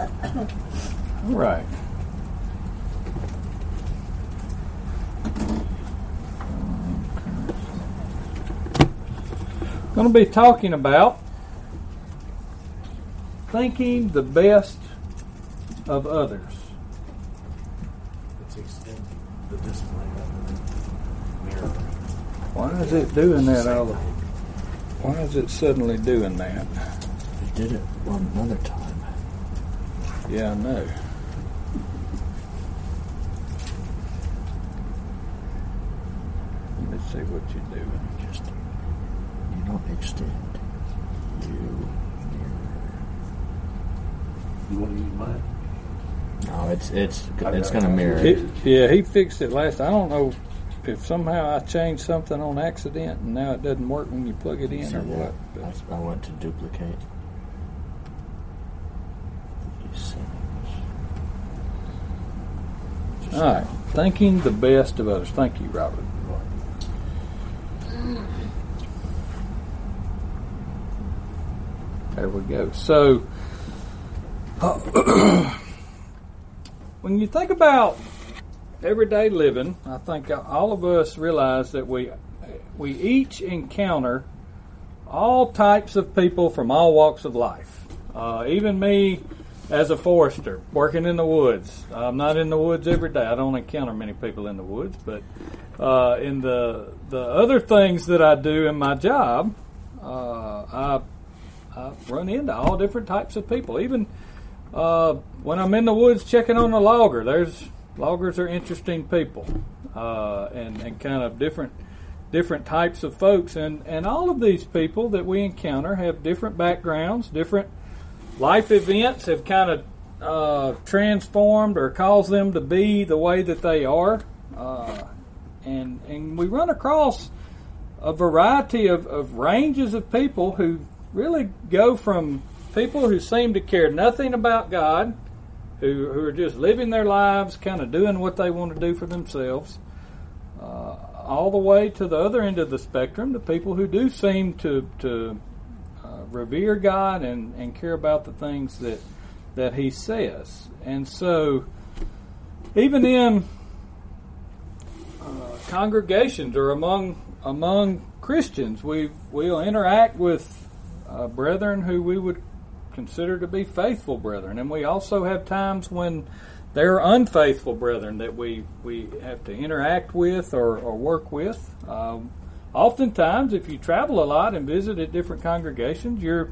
All right. Going to be talking about thinking the best of others. Let's extend the display of the mirror. Why is it doing that all the Why is it suddenly doing that? It did it one another time. Yeah, I know. Let's see what you're doing. Just you don't extend. You You want to use mine? No, it's it's I've it's got gonna mirror. It, yeah, he fixed it last. I don't know if somehow I changed something on accident and now it doesn't work when you plug it in See or what. But I went to duplicate. These settings. Just- all right, thinking the best of others. Thank you, Robert. There we go. So, when you think about everyday living, I think all of us realize that we we each encounter all types of people from all walks of life. Uh, even me, as a forester, working in the woods. I'm not in the woods every day. I don't encounter many people in the woods, but uh, in the the other things that I do in my job, uh, I I run into all different types of people. Even uh, when I'm in the woods checking on a logger, there's loggers are interesting people, uh, and and kind of different different types of folks, and and all of these people that we encounter have different backgrounds, different life events have kind of uh, transformed or caused them to be the way that they are, uh, and and we run across a variety of, of ranges of people who really go from people who seem to care nothing about God, who, who are just living their lives, kind of doing what they want to do for themselves, uh, all the way to the other end of the spectrum, the people who do seem to, to revere God and, and care about the things that, that He says. And so, even in uh, congregations or among among Christians, we we'll interact with uh, brethren who we would consider to be faithful brethren, and we also have times when there are unfaithful brethren that we we have to interact with or, or work with. Um, oftentimes, if you travel a lot and visit at different congregations, you're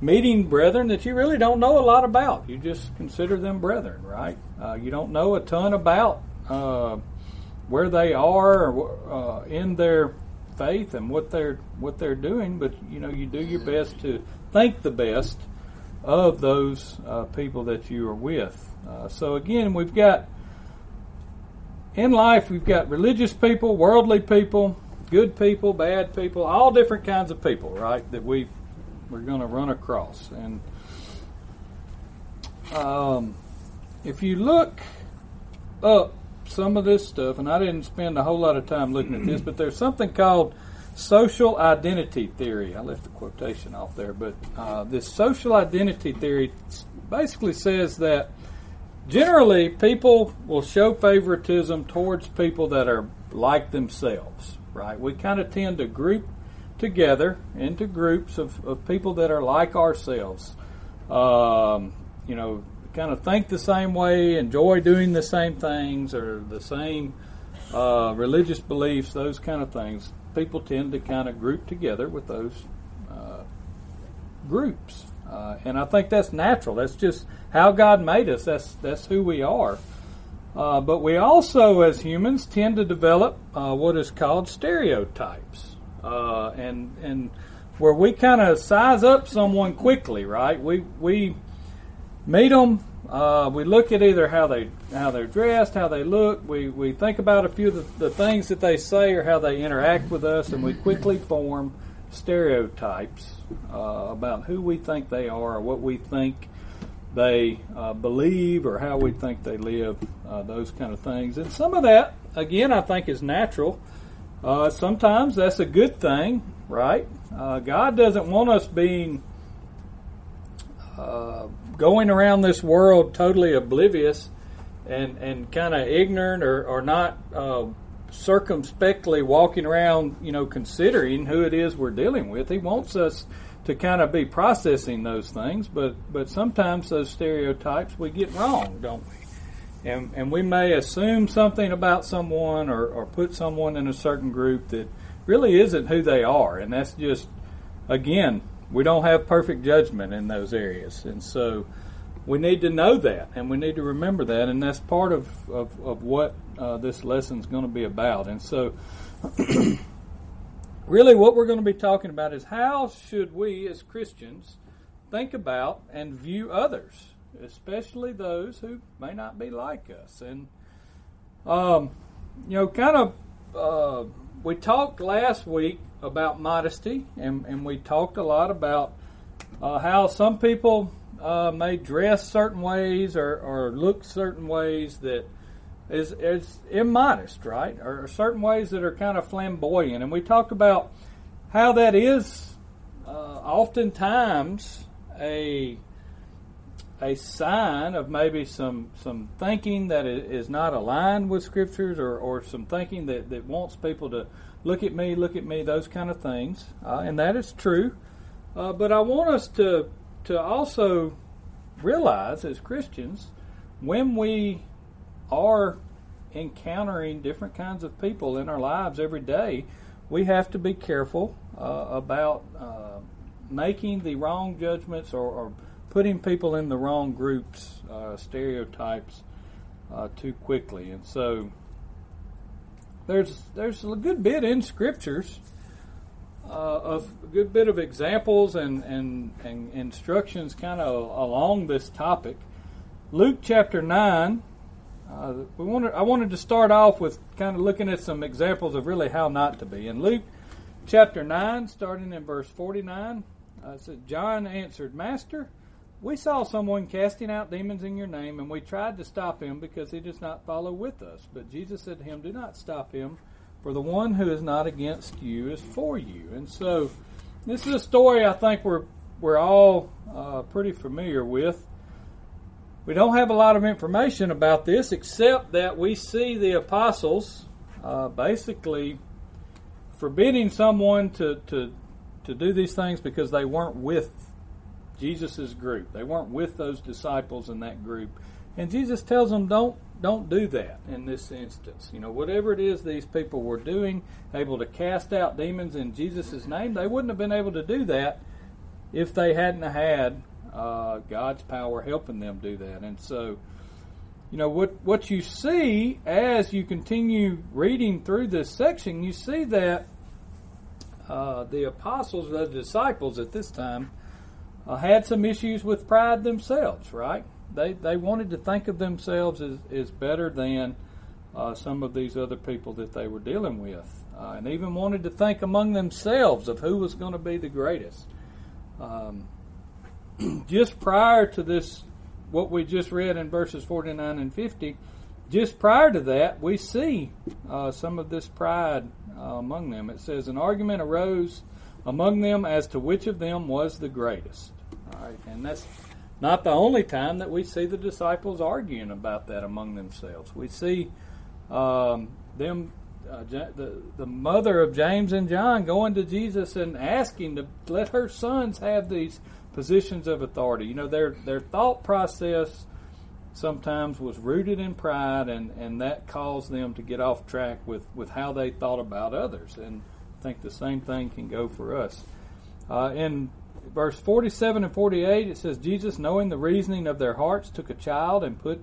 meeting brethren that you really don't know a lot about. You just consider them brethren, right? Uh, you don't know a ton about uh, where they are or, uh, in their faith and what they're what they're doing, but you know you do your best to think the best of those uh, people that you are with. Uh, so again, we've got in life we've got religious people, worldly people, good people, bad people, all different kinds of people, right? That we we're going to run across, and um, if you look up some of this stuff, and I didn't spend a whole lot of time looking at this, but there's something called social identity theory. I left the quotation off there, but uh, this social identity theory basically says that generally people will show favoritism towards people that are like themselves, right? We kind of tend to group together into groups of, of people that are like ourselves. Um, you know, kind of think the same way, enjoy doing the same things, or the same uh, religious beliefs, those kind of things. People tend to kind of group together with those uh, groups, uh, and I think that's natural. That's just how God made us. That's that's who we are. Uh, but we also, as humans, tend to develop uh, what is called stereotypes, uh, and and where we kind of size up someone quickly, right? We we meet them. Uh, we look at either how they how they're dressed, how they look. We we think about a few of the, the things that they say or how they interact with us, and we quickly form stereotypes uh, about who we think they are, or what we think they uh, believe, or how we think they live. Uh, those kind of things, and some of that, again, I think is natural. Uh, sometimes that's a good thing, right? Uh, God doesn't want us being uh, going around this world totally oblivious and, and kind of ignorant or, or not uh, circumspectly walking around, you know, considering who it is we're dealing with. He wants us to kind of be processing those things, but, but sometimes those stereotypes we get wrong, don't we? And, and we may assume something about someone or, or put someone in a certain group that really isn't who they are. And that's just, again, we don't have perfect judgment in those areas. And so we need to know that and we need to remember that. And that's part of, of, of what uh, this lesson is going to be about. And so, really, what we're going to be talking about is how should we as Christians think about and view others, especially those who may not be like us. And, um, you know, kind of, uh, we talked last week about modesty, and, and we talked a lot about uh, how some people uh, may dress certain ways or, or look certain ways that is, is immodest, right? Or certain ways that are kind of flamboyant. And we talked about how that is uh, oftentimes a a sign of maybe some some thinking that is not aligned with scriptures or, or some thinking that, that wants people to look at me, look at me, those kind of things. Uh, and that is true. Uh, but I want us to to also realize as Christians when we are encountering different kinds of people in our lives every day, we have to be careful uh, about uh, making the wrong judgments or, or, putting people in the wrong groups, uh, stereotypes, uh, too quickly. And so there's there's a good bit in scriptures uh, of a good bit of examples and, and, and instructions kind of along this topic. Luke chapter 9, uh, we wanted, I wanted to start off with kind of looking at some examples of really how not to be. In Luke chapter 9, starting in verse 49, uh, it says, John answered, Master, we saw someone casting out demons in your name, and we tried to stop him because he does not follow with us. But Jesus said to him, Do not stop him for the one who is not against you is for you. And so, this is a story I think we're we're all uh, pretty familiar with. We don't have a lot of information about this except that we see the apostles uh, basically forbidding someone to, to to do these things because they weren't with Jesus' group. They weren't with those disciples in that group. And Jesus tells them, don't don't do that in this instance. You know, whatever it is these people were doing, able to cast out demons in Jesus' name, they wouldn't have been able to do that if they hadn't had uh, God's power helping them do that. And so, you know, what what you see as you continue reading through this section, you see that uh, the apostles, the disciples at this time, uh, had some issues with pride themselves, right? they they wanted to think of themselves as, as better than uh, some of these other people that they were dealing with, uh, and even wanted to think among themselves of who was going to be the greatest. Um, just prior to this, what we just read in verses 49 and 50, just prior to that, we see uh, some of this pride uh, among them. It says, An argument arose among them as to which of them was the greatest. All right, and that's not the only time that we see the disciples arguing about that among themselves. We see um, them, uh, the, the mother of James and John, going to Jesus and asking to let her sons have these positions of authority. You know, their their thought process sometimes was rooted in pride, and, and that caused them to get off track with, with how they thought about others. And I think the same thing can go for us. Uh, in verse 47 and 48, it says, Jesus, knowing the reasoning of their hearts, took a child and put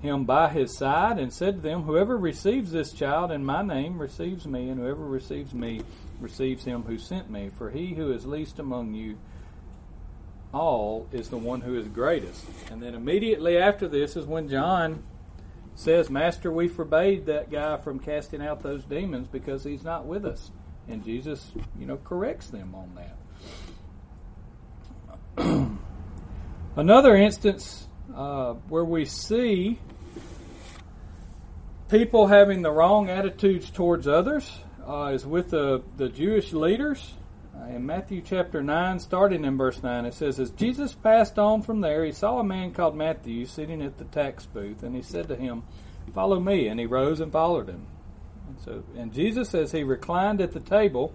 him by his side and said to them, Whoever receives this child in my name receives me, and whoever receives me receives him who sent me. For he who is least among you all is the one who is greatest. And then immediately after this is when John says, Master, we forbade that guy from casting out those demons because he's not with us. And Jesus, you know, corrects them on that. Another instance uh, where we see people having the wrong attitudes towards others uh, is with the, the Jewish leaders. Uh, in Matthew chapter 9, starting in verse 9, it says, As Jesus passed on from there, he saw a man called Matthew sitting at the tax booth, and he said to him, Follow me. And he rose and followed him. And, so, and Jesus, as he reclined at the table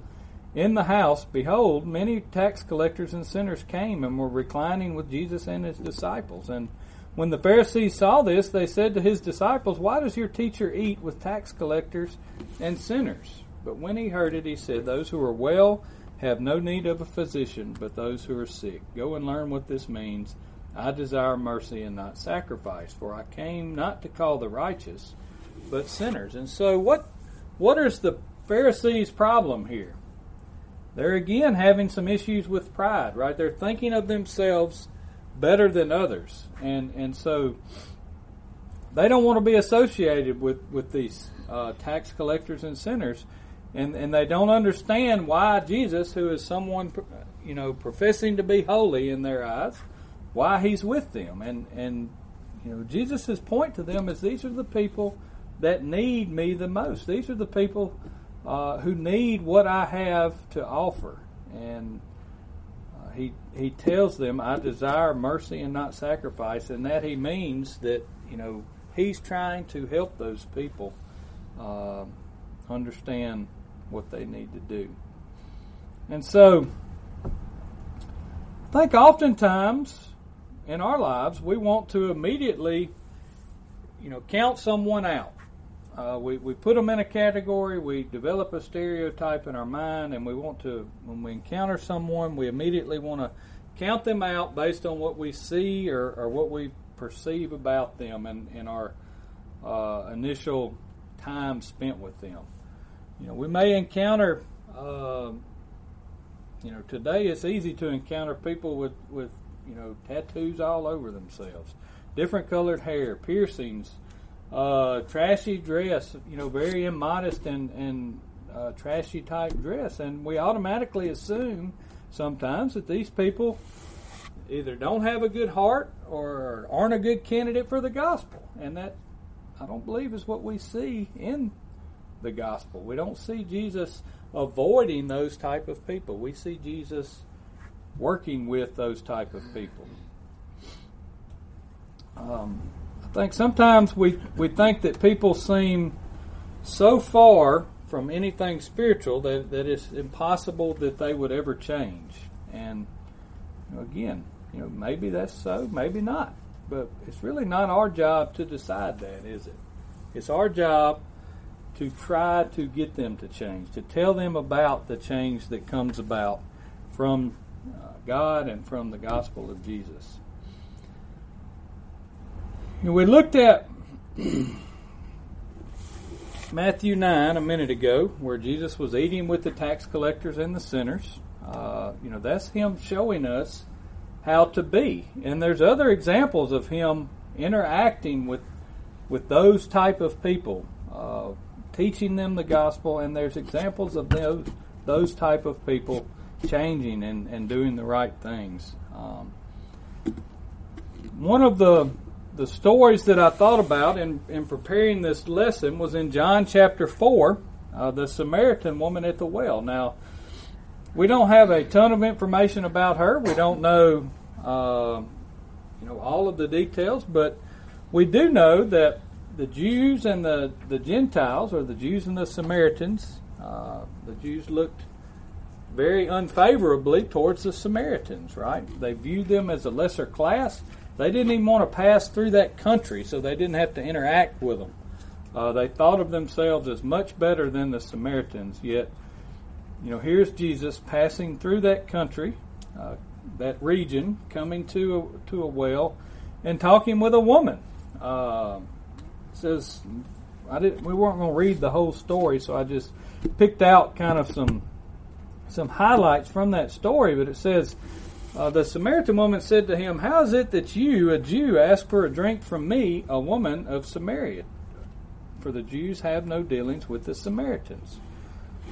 in the house, behold, many tax collectors and sinners came and were reclining with Jesus and his disciples. And when the Pharisees saw this, they said to his disciples, Why does your teacher eat with tax collectors and sinners? But when he heard it, he said, Those who are well have no need of a physician, but those who are sick. Go and learn what this means. I desire mercy and not sacrifice, for I came not to call the righteous, but sinners. And so, what what is the Pharisees' problem here? They're again having some issues with pride, right? They're thinking of themselves better than others, and and so they don't want to be associated with with these uh, tax collectors and sinners and and they don't understand why Jesus, who is someone you know professing to be holy in their eyes, why he's with them, and and you know Jesus' point to them is these are the people that need me the most. These are the people uh, who need what I have to offer, and uh, he he tells them, "I desire mercy and not sacrifice," and that he means that you know he's trying to help those people uh, understand what they need to do. And so, I think oftentimes in our lives we want to immediately, you know, count someone out. Uh, we, we put them in a category, we develop a stereotype in our mind, and we want to, when we encounter someone, we immediately want to count them out based on what we see or, or what we perceive about them in, in our uh, initial time spent with them you know, we may encounter, uh, you know, today it's easy to encounter people with, with, you know, tattoos all over themselves, different colored hair, piercings, uh, trashy dress, you know, very immodest and, and uh, trashy type dress. And we automatically assume sometimes that these people either don't have a good heart or aren't a good candidate for the gospel. And that, I don't believe, is what we see in the gospel. We don't see Jesus avoiding those type of people. We see Jesus working with those type of people. Um, I think sometimes we, we think that people seem so far from anything spiritual that, that it's impossible that they would ever change. And you know, again, you know, maybe that's so, maybe not. But it's really not our job to decide that, is it? It's our job to try to get them to change, to tell them about the change that comes about from uh, God and from the gospel of Jesus. And we looked at Matthew 9 a minute ago, where Jesus was eating with the tax collectors and the sinners. Uh, you know, that's him showing us how to be. And there's other examples of him interacting with with those type of people. Uh, teaching them the gospel, and there's examples of those those type of people changing and, and doing the right things. Um, one of the the stories that I thought about in, in preparing this lesson was in John chapter four, uh, the Samaritan woman at the well. Now, we don't have a ton of information about her. We don't know, uh, you know, all of the details, but we do know that the Jews and the, the Gentiles, or the Jews and the Samaritans, uh, the Jews looked very unfavorably towards the Samaritans, right? They viewed them as a lesser class. They didn't even want to pass through that country, so they didn't have to interact with them. Uh, they thought of themselves as much better than the Samaritans, yet, you know, here's Jesus passing through that country, uh, that region, coming to a, to a well, and talking with a woman. Uh, says I didn't. We weren't going to read the whole story, so I just picked out kind of some some highlights from that story. But it says. Uh, the Samaritan woman said to him, How is it that you, a Jew, ask for a drink from me, a woman of Samaria? For the Jews have no dealings with the Samaritans.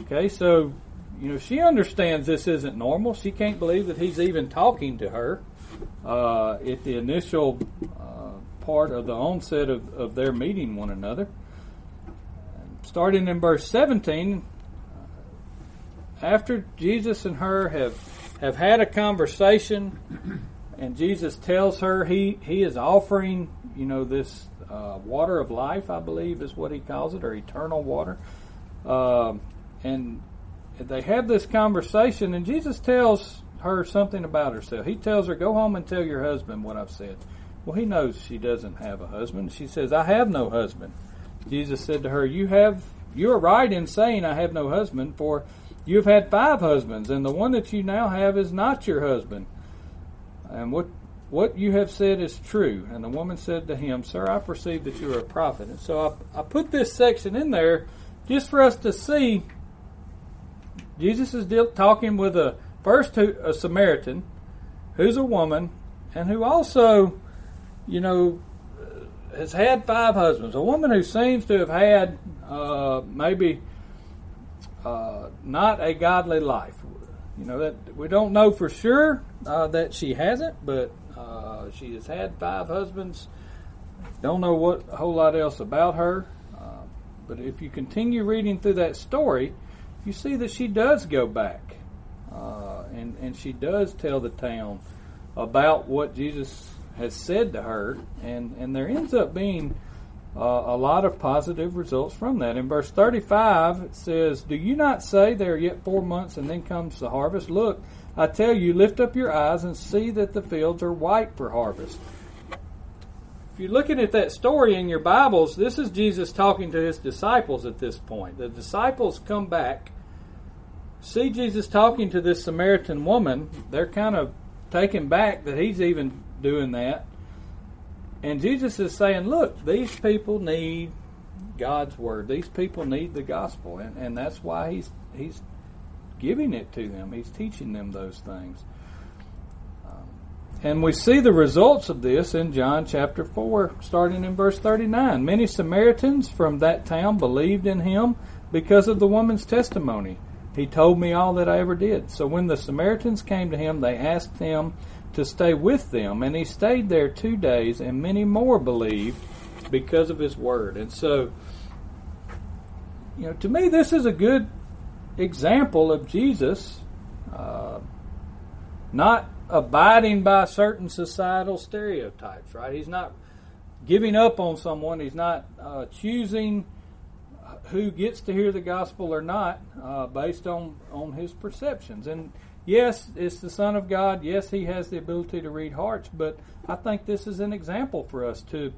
Okay, so, you know, she understands this isn't normal. She can't believe that he's even talking to her. Uh, at the initial part of the onset of, of their meeting one another. Starting in verse 17, after Jesus and her have have had a conversation, and Jesus tells her he he is offering you know this uh, water of life, I believe is what he calls it, or eternal water, um, and they have this conversation, and Jesus tells her something about herself. He tells her, "Go home and tell your husband what I've said." Well, he knows she doesn't have a husband. She says, "I have no husband." Jesus said to her, "You have you are right in saying I have no husband, for you have had five husbands, and the one that you now have is not your husband. And what what you have said is true. And the woman said to him, Sir, I perceive that you are a prophet. And so I, I put this section in there just for us to see Jesus is deal, talking with a first a Samaritan who's a woman and who also, you know, has had five husbands. A woman who seems to have had uh, maybe uh, not a godly life. You know that we don't know for sure uh, that she hasn't, but uh, she has had five husbands. Don't know what a whole lot else about her. Uh, but if you continue reading through that story, you see that she does go back, uh, and and she does tell the town about what Jesus has said to her, and and there ends up being uh, a lot of positive results from that. In verse 35, it says, Do you not say there are yet four months and then comes the harvest? Look, I tell you, lift up your eyes and see that the fields are white for harvest. If you're looking at that story in your Bibles, this is Jesus talking to his disciples at this point. The disciples come back, see Jesus talking to this Samaritan woman. They're kind of taken back that he's even doing that. And Jesus is saying, look, these people need God's word. These people need the gospel, and, and that's why he's he's giving it to them. He's teaching them those things. Um, and we see the results of this in John chapter 4, starting in verse 39. Many Samaritans from that town believed in him because of the woman's testimony. He told me all that I ever did. So when the Samaritans came to him, they asked him to stay with them. And he stayed there two days, and many more believed because of his word. And so, you know, to me, this is a good example of Jesus uh, not abiding by certain societal stereotypes, right? He's not giving up on someone, he's not uh, choosing who gets to hear the gospel or not uh, based on, on his perceptions. And yes, it's the Son of God. Yes, He has the ability to read hearts, but I think this is an example for us to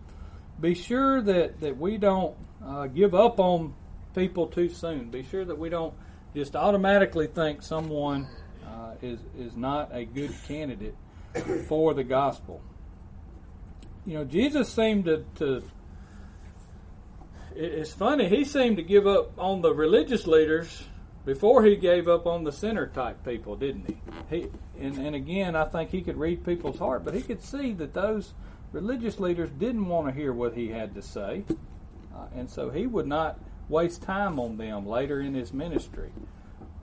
be sure that, that we don't uh, give up on people too soon. Be sure that we don't just automatically think someone uh, is, is not a good candidate for the gospel. You know, Jesus seemed to, to it's funny, he seemed to give up on the religious leaders before he gave up on the sinner type people, didn't he? He and, and again, I think he could read people's heart, but he could see that those religious leaders didn't want to hear what he had to say, uh, and so he would not waste time on them later in his ministry.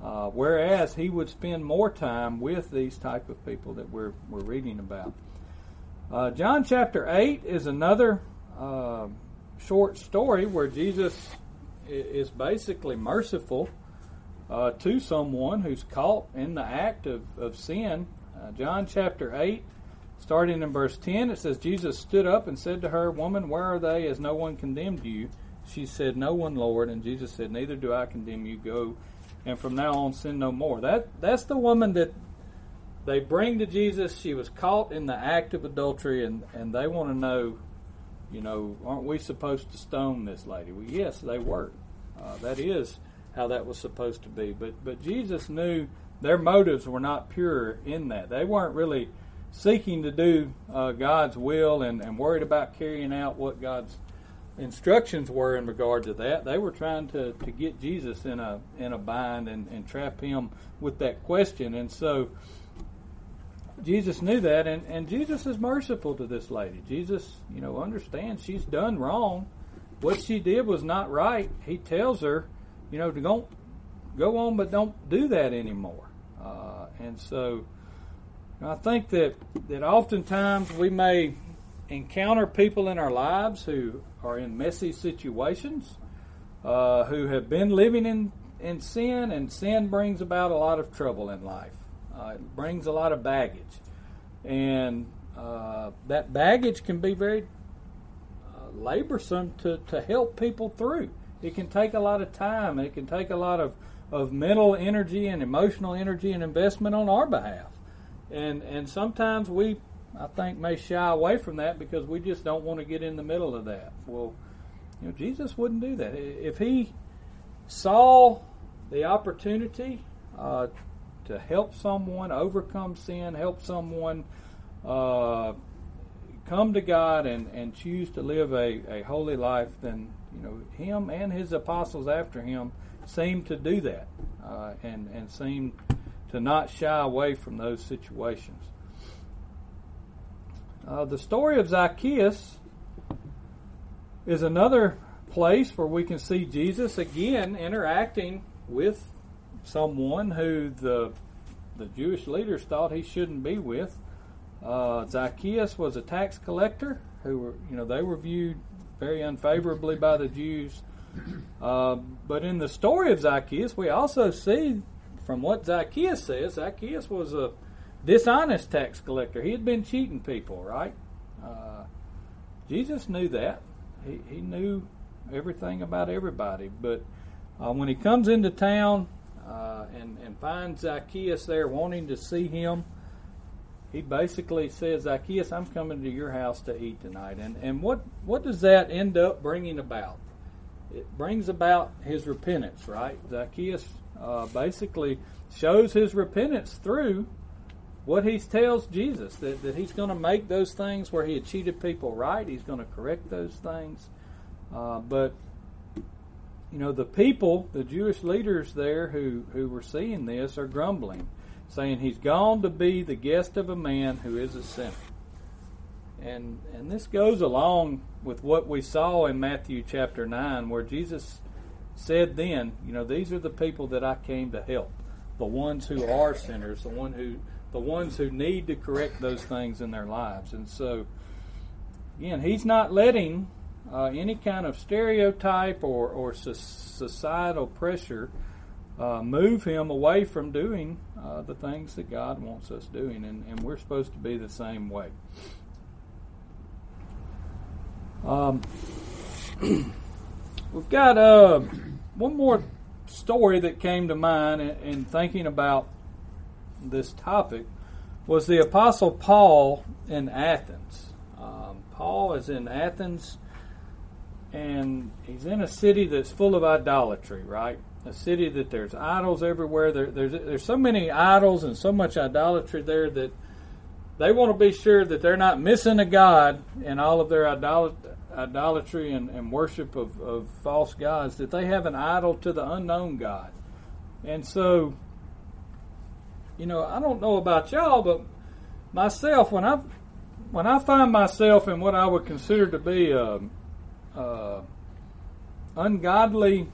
Uh, whereas he would spend more time with these type of people that we're we're reading about. Uh, John chapter eight is another uh, short story where Jesus is basically merciful uh, to someone who's caught in the act of, of sin. Uh, John chapter 8, starting in verse 10, it says, Jesus stood up and said to her, Woman, where are they, as no one condemned you? She said, No one, Lord. And Jesus said, Neither do I condemn you. Go, and from now on sin no more. That That's the woman that they bring to Jesus. She was caught in the act of adultery, and, and they want to know, you know, aren't we supposed to stone this lady? Well, yes, they were. Uh, that is how that was supposed to be. But but Jesus knew their motives were not pure in that. They weren't really seeking to do uh, God's will and, and worried about carrying out what God's instructions were in regard to that. They were trying to, to get Jesus in a in a bind and, and trap him with that question. And so Jesus knew that and, and Jesus is merciful to this lady. Jesus, you know, understands she's done wrong. What she did was not right. He tells her you know, to go go on, but don't do that anymore. Uh, and so, I think that that oftentimes we may encounter people in our lives who are in messy situations, uh, who have been living in in sin, and sin brings about a lot of trouble in life. Uh, it brings a lot of baggage, and uh, that baggage can be very uh, laborsome to, to help people through. It can take a lot of time. It can take a lot of, of mental energy and emotional energy and investment on our behalf. And and sometimes we, I think, may shy away from that because we just don't want to get in the middle of that. Well, you know, Jesus wouldn't do that. If he saw the opportunity uh, to help someone overcome sin, help someone uh, come to God and, and choose to live a, a holy life, then you know him and his apostles after him seemed to do that uh, and and seemed to not shy away from those situations. Uh, the story of Zacchaeus is another place where we can see Jesus again interacting with someone who the the Jewish leaders thought he shouldn't be with. Uh, Zacchaeus was a tax collector who were, you know, they were viewed very unfavorably by the Jews. Uh, but in the story of Zacchaeus, we also see from what Zacchaeus says, Zacchaeus was a dishonest tax collector. He had been cheating people, right? Uh, Jesus knew that. He, he knew everything about everybody. But uh, when he comes into town uh, and, and finds Zacchaeus there wanting to see him, he basically says, Zacchaeus, I'm coming to your house to eat tonight. And, and what, what does that end up bringing about? It brings about his repentance, right? Zacchaeus uh, basically shows his repentance through what he tells Jesus that, that he's going to make those things where he had cheated people right, he's going to correct those things. Uh, but you know, the people, the Jewish leaders there who, who were seeing this are grumbling saying he's gone to be the guest of a man who is a sinner. And and this goes along with what we saw in Matthew chapter 9 where Jesus said then, you know, these are the people that I came to help. The ones who are sinners, the one who the ones who need to correct those things in their lives. And so again, he's not letting uh, any kind of stereotype or, or societal pressure uh, move him away from doing uh, the things that God wants us doing, and, and we're supposed to be the same way. Um, we've got uh, one more story that came to mind in, in thinking about this topic was the Apostle Paul in Athens. Um, Paul is in Athens, and he's in a city that's full of idolatry, right? A city that there's idols everywhere. There, there's there's so many idols and so much idolatry there that they want to be sure that they're not missing a god in all of their idolatry and, and worship of, of false gods. That they have an idol to the unknown God, and so you know I don't know about y'all, but myself when I when I find myself in what I would consider to be a, a ungodly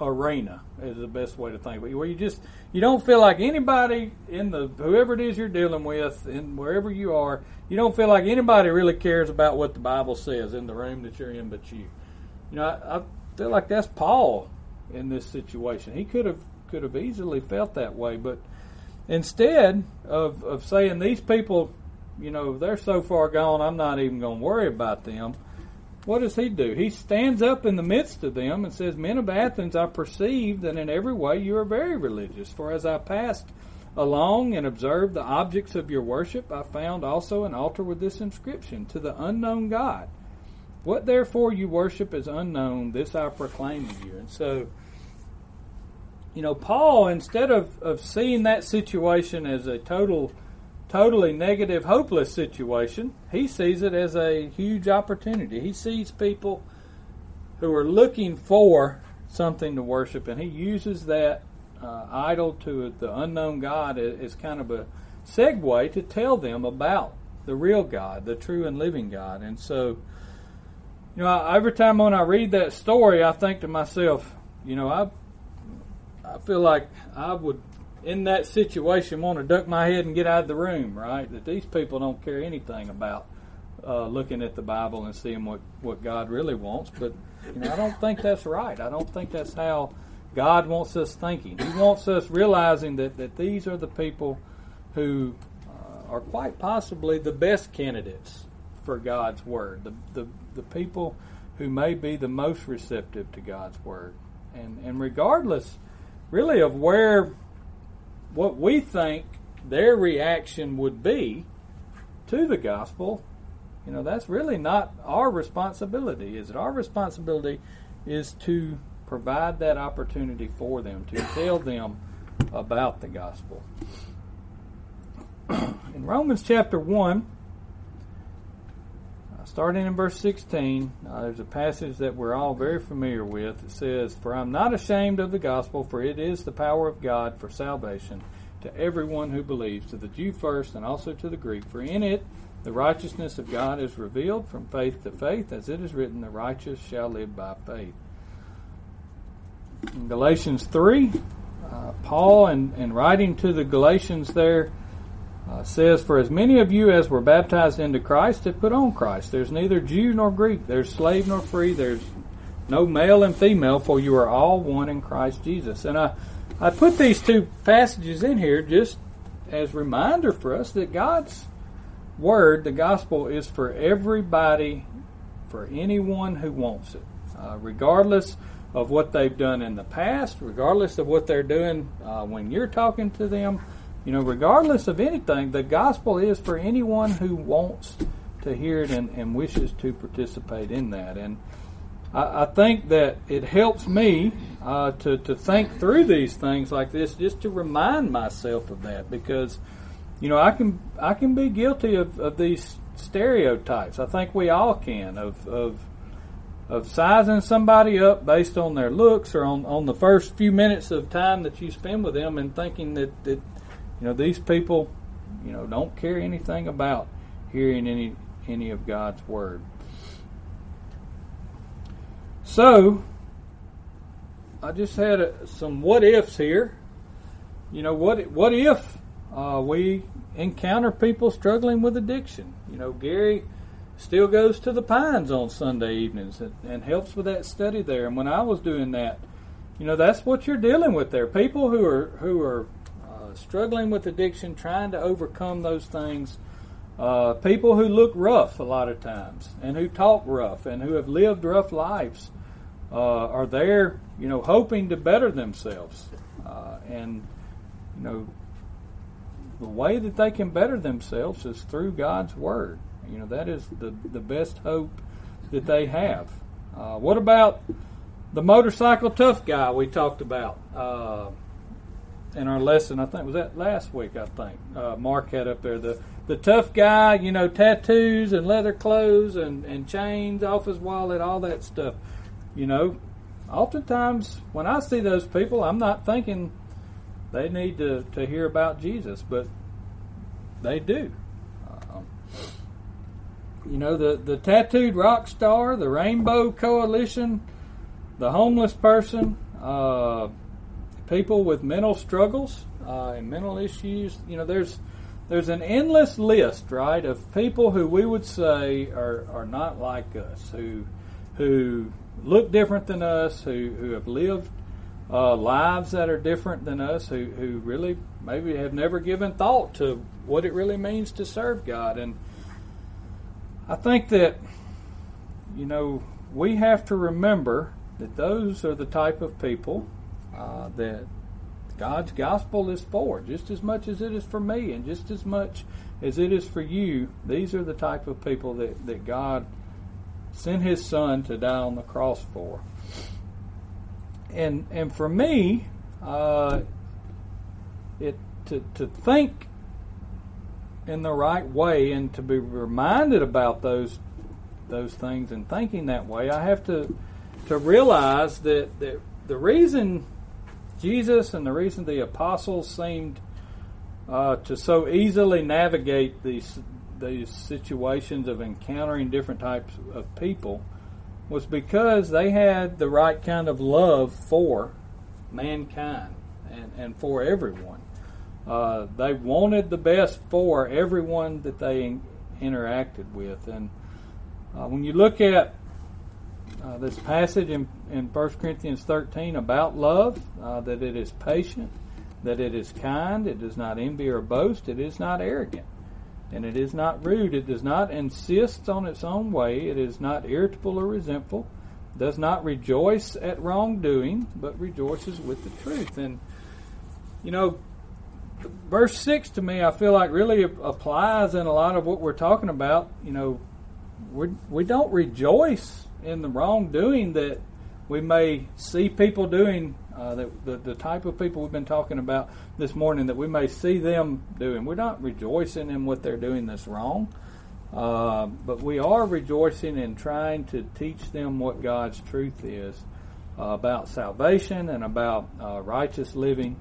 arena is the best way to think of it. Where you just you don't feel like anybody in the whoever it is you're dealing with and wherever you are, you don't feel like anybody really cares about what the Bible says in the room that you're in, but you. You know, I, I feel like that's Paul in this situation. He could have could have easily felt that way, but instead of of saying these people, you know, they're so far gone, I'm not even going to worry about them what does he do? He stands up in the midst of them and says, Men of Athens, I perceive that in every way you are very religious. For as I passed along and observed the objects of your worship, I found also an altar with this inscription To the unknown God. What therefore you worship is unknown, this I proclaim to you. And so, you know, Paul, instead of, of seeing that situation as a total totally negative, hopeless situation, he sees it as a huge opportunity. He sees people who are looking for something to worship, and he uses that uh, idol to the unknown God as kind of a segue to tell them about the real God, the true and living God. And so, you know, every time when I read that story, I think to myself, you know, I I feel like I would in that situation want to duck my head and get out of the room, right? That these people don't care anything about uh, looking at the Bible and seeing what, what God really wants. But you know, I don't think that's right. I don't think that's how God wants us thinking. He wants us realizing that, that these are the people who uh, are quite possibly the best candidates for God's Word, the, the, the people who may be the most receptive to God's Word. And, and regardless, really, of where what we think their reaction would be to the gospel, you know, that's really not our responsibility, is it? Our responsibility is to provide that opportunity for them, to tell them about the gospel. In Romans chapter 1, uh, starting in verse 16, uh, there's a passage that we're all very familiar with. It says, For I'm not ashamed of the gospel, for it is the power of God for salvation to everyone who believes, to the Jew first and also to the Greek. For in it the righteousness of God is revealed from faith to faith, as it is written, The righteous shall live by faith. In Galatians 3, uh, Paul, in, in writing to the Galatians there, uh, says, For as many of you as were baptized into Christ have put on Christ. There's neither Jew nor Greek, there's slave nor free, there's no male and female, for you are all one in Christ Jesus. And I, I put these two passages in here just as reminder for us that God's word, the gospel, is for everybody, for anyone who wants it, uh, regardless of what they've done in the past, regardless of what they're doing uh, when you're talking to them. You know, regardless of anything, the gospel is for anyone who wants to hear it and, and wishes to participate in that. And I, I think that it helps me uh, to, to think through these things like this just to remind myself of that because you know I can I can be guilty of, of these stereotypes. I think we all can of, of of sizing somebody up based on their looks or on, on the first few minutes of time that you spend with them and thinking that, that you know these people you know don't care anything about hearing any any of God's word. So, I just had a, some what ifs here. You know, what what if uh, we encounter people struggling with addiction? You know, Gary still goes to the Pines on Sunday evenings and, and helps with that study there. And when I was doing that, you know, that's what you're dealing with there. People who are who are struggling with addiction, trying to overcome those things. Uh, people who look rough a lot of times, and who talk rough, and who have lived rough lives uh, are there, you know, hoping to better themselves. Uh, and, you know, the way that they can better themselves is through God's Word. You know, that is the, the best hope that they have. Uh, what about the motorcycle tough guy we talked about uh, in our lesson? I think was that last week. I think uh, Mark had up there the the tough guy. You know, tattoos and leather clothes and and chains off his wallet, all that stuff you know, oftentimes when I see those people, I'm not thinking they need to, to hear about Jesus, but they do. Um, you know, the, the tattooed rock star, the Rainbow Coalition, the homeless person, uh, people with mental struggles uh, and mental issues. You know, there's there's an endless list, right, of people who we would say are, are not like us, who who look different than us, who, who have lived uh, lives that are different than us, who, who really maybe have never given thought to what it really means to serve God. And I think that, you know, we have to remember that those are the type of people uh, that God's gospel is for, just as much as it is for me, and just as much as it is for you. These are the type of people that, that God sent his son to die on the cross for. And and for me, uh, it to to think in the right way and to be reminded about those those things and thinking that way, I have to to realize that, that the reason Jesus and the reason the apostles seemed uh, to so easily navigate these these situations of encountering different types of people was because they had the right kind of love for mankind and, and for everyone. Uh, they wanted the best for everyone that they in, interacted with. And uh, when you look at uh, this passage in, in 1 Corinthians 13 about love, uh, that it is patient, that it is kind, it does not envy or boast, it is not arrogant, and it is not rude, it does not insist on its own way, it is not irritable or resentful, does not rejoice at wrongdoing, but rejoices with the truth. And, you know, verse 6 to me, I feel like really applies in a lot of what we're talking about. You know, we're, we don't rejoice in the wrongdoing that we may see people doing, uh, that the, the type of people we've been talking about this morning, that we may see them doing. We're not rejoicing in what they're doing that's wrong, uh, but we are rejoicing in trying to teach them what God's truth is uh, about salvation and about uh, righteous living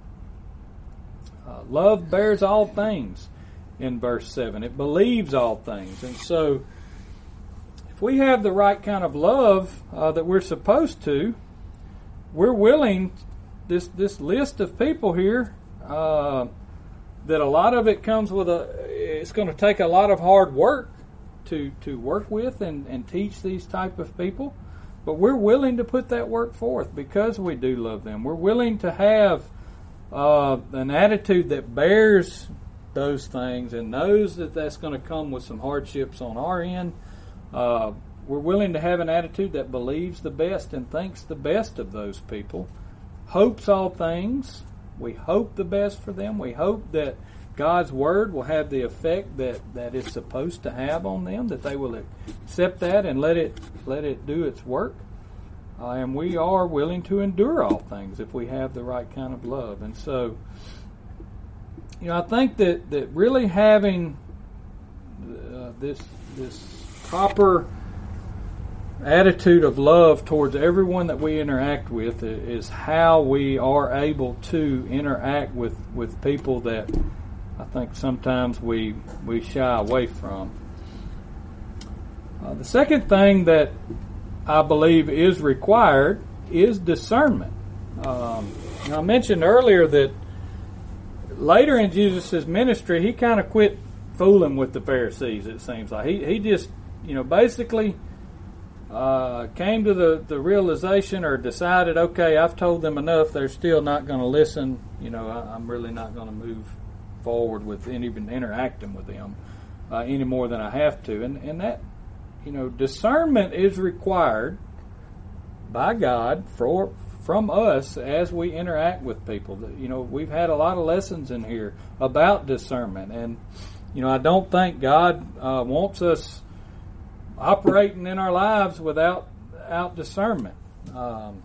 uh, love bears all things in verse 7. It believes all things. And so, if we have the right kind of love uh, that we're supposed to, we're willing, this, this list of people here, uh, that a lot of it comes with a, it's going to take a lot of hard work to, to work with and, and teach these type of people. But we're willing to put that work forth because we do love them. We're willing to have uh, an attitude that bears those things and knows that that's going to come with some hardships on our end. Uh, we're willing to have an attitude that believes the best and thinks the best of those people, hopes all things. We hope the best for them. We hope that God's word will have the effect that, that it's supposed to have on them, that they will accept that and let it let it do its work. Uh, and we are willing to endure all things if we have the right kind of love. And so, you know, I think that, that really having uh, this this proper attitude of love towards everyone that we interact with is how we are able to interact with, with people that I think sometimes we we shy away from. Uh, the second thing that I believe is required is discernment. Um, I mentioned earlier that later in Jesus' ministry, he kind of quit fooling with the Pharisees, it seems like. He, he just, you know, basically uh, came to the, the realization or decided, okay, I've told them enough. They're still not going to listen. You know, I, am really not going to move forward with even interacting with them uh, any more than I have to. And, and that you know, discernment is required by God for from us as we interact with people. You know, we've had a lot of lessons in here about discernment, and you know, I don't think God uh, wants us operating in our lives without out discernment. Um,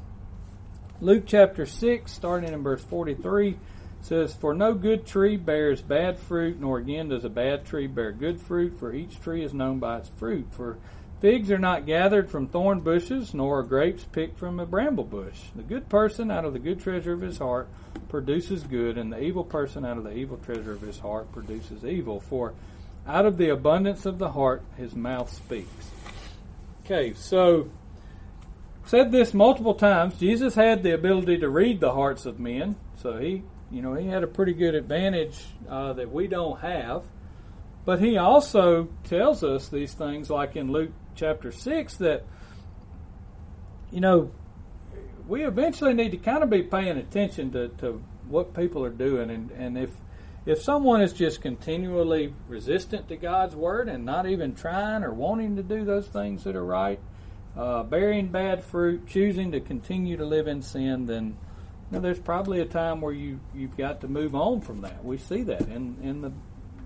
Luke chapter six, starting in verse forty-three says, For no good tree bears bad fruit, nor again does a bad tree bear good fruit, for each tree is known by its fruit. For figs are not gathered from thorn bushes, nor are grapes picked from a bramble bush. The good person out of the good treasure of his heart produces good, and the evil person out of the evil treasure of his heart produces evil. For out of the abundance of the heart his mouth speaks. Okay, so said this multiple times. Jesus had the ability to read the hearts of men, so he you know, he had a pretty good advantage uh, that we don't have. But he also tells us these things, like in Luke chapter 6, that, you know, we eventually need to kind of be paying attention to, to what people are doing. And, and if, if someone is just continually resistant to God's word and not even trying or wanting to do those things that are right, uh, bearing bad fruit, choosing to continue to live in sin, then now, there's probably a time where you you've got to move on from that. We see that in in the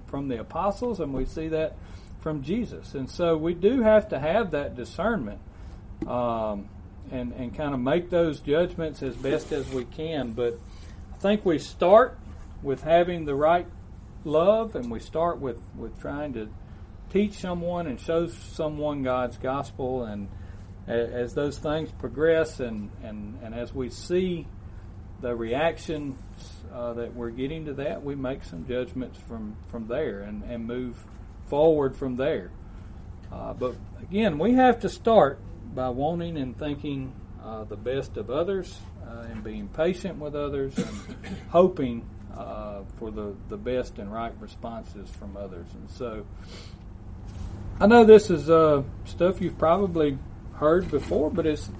from the apostles, and we see that from Jesus. And so we do have to have that discernment, um, and and kind of make those judgments as best as we can. But I think we start with having the right love, and we start with with trying to teach someone and show someone God's gospel and as those things progress and, and, and as we see the reactions uh, that we're getting to that, we make some judgments from, from there and, and move forward from there. Uh, but again, we have to start by wanting and thinking uh, the best of others uh, and being patient with others and hoping uh, for the, the best and right responses from others. And so I know this is uh, stuff you've probably heard before, but it's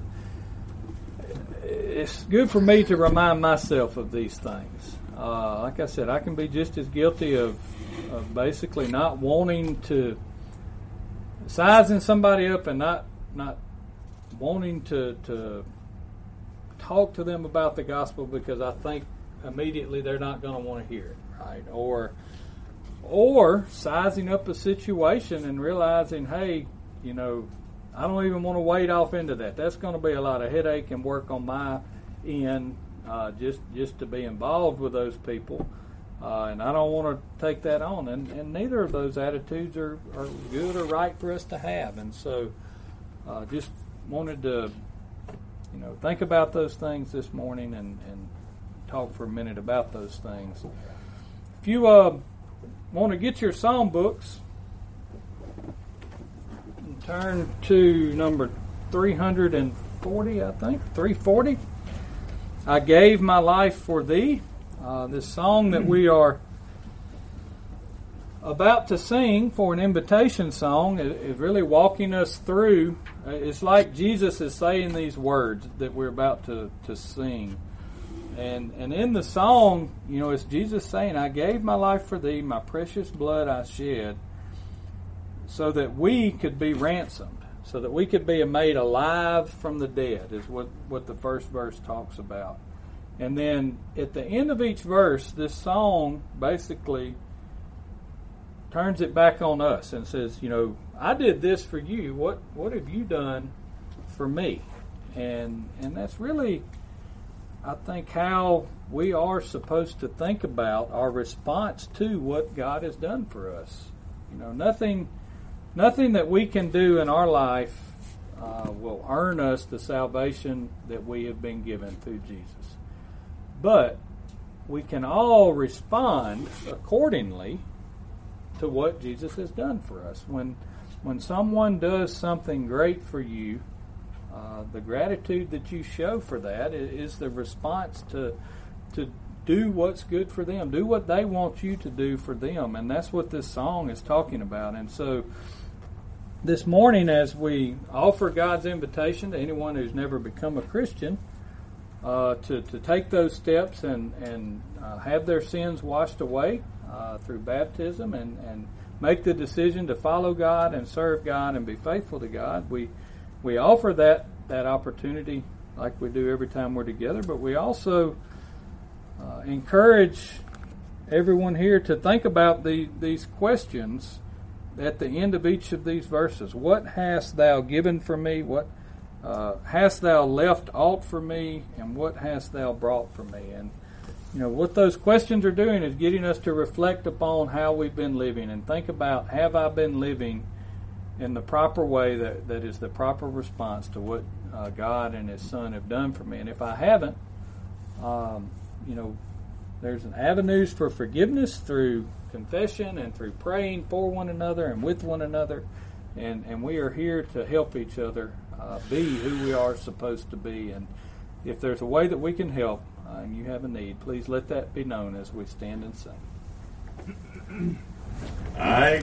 it's good for me to remind myself of these things. Uh, like I said, I can be just as guilty of, of basically not wanting to sizing somebody up and not not wanting to to talk to them about the gospel because I think immediately they're not going to want to hear it, right? Or or sizing up a situation and realizing, hey, you know, I don't even want to wade off into that. That's going to be a lot of headache and work on my end uh, just just to be involved with those people. Uh, and I don't want to take that on. And, and neither of those attitudes are, are good or right for us to have. And so uh, just wanted to, you know, think about those things this morning and, and talk for a minute about those things. If you uh, want to get your psalm books, turn to number 340, I think, 340. I gave my life for thee. Uh, this song that we are about to sing for an invitation song is, really walking us through. Uh, it's like Jesus is saying these words that we're about to, to sing. And, and in the song, you know, it's Jesus saying, I gave my life for thee, my precious blood I shed, so that we could be ransomed, so that we could be made alive from the dead, is what, what the first verse talks about. And then at the end of each verse, this song basically turns it back on us and says, you know, I did this for you. What what have you done for me? And and that's really I think how we are supposed to think about our response to what God has done for us. You know, nothing nothing that we can do in our life uh, will earn us the salvation that we have been given through Jesus. But we can all respond accordingly to what Jesus has done for us. When when someone does something great for you, uh, the gratitude that you show for that is the response to to do what's good for them, do what they want you to do for them, and that's what this song is talking about. And so, this morning, as we offer God's invitation to anyone who's never become a Christian, uh, to, to take those steps and, and uh, have their sins washed away uh, through baptism and, and make the decision to follow God and serve God and be faithful to God. We, we offer that, that opportunity like we do every time we're together, but we also uh, encourage everyone here to think about the, these questions at the end of each of these verses. What hast thou given for me? What uh, hast thou left aught for me, and what hast thou brought for me? And you know what those questions are doing is getting us to reflect upon how we've been living and think about have I been living in the proper way that, that is the proper response to what uh, God and His Son have done for me. And if I haven't, um, you know, there's an avenues for forgiveness through confession and through praying for one another and with one another. And, and we are here to help each other uh, be who we are supposed to be. And if there's a way that we can help uh, and you have a need, please let that be known as we stand and sing. I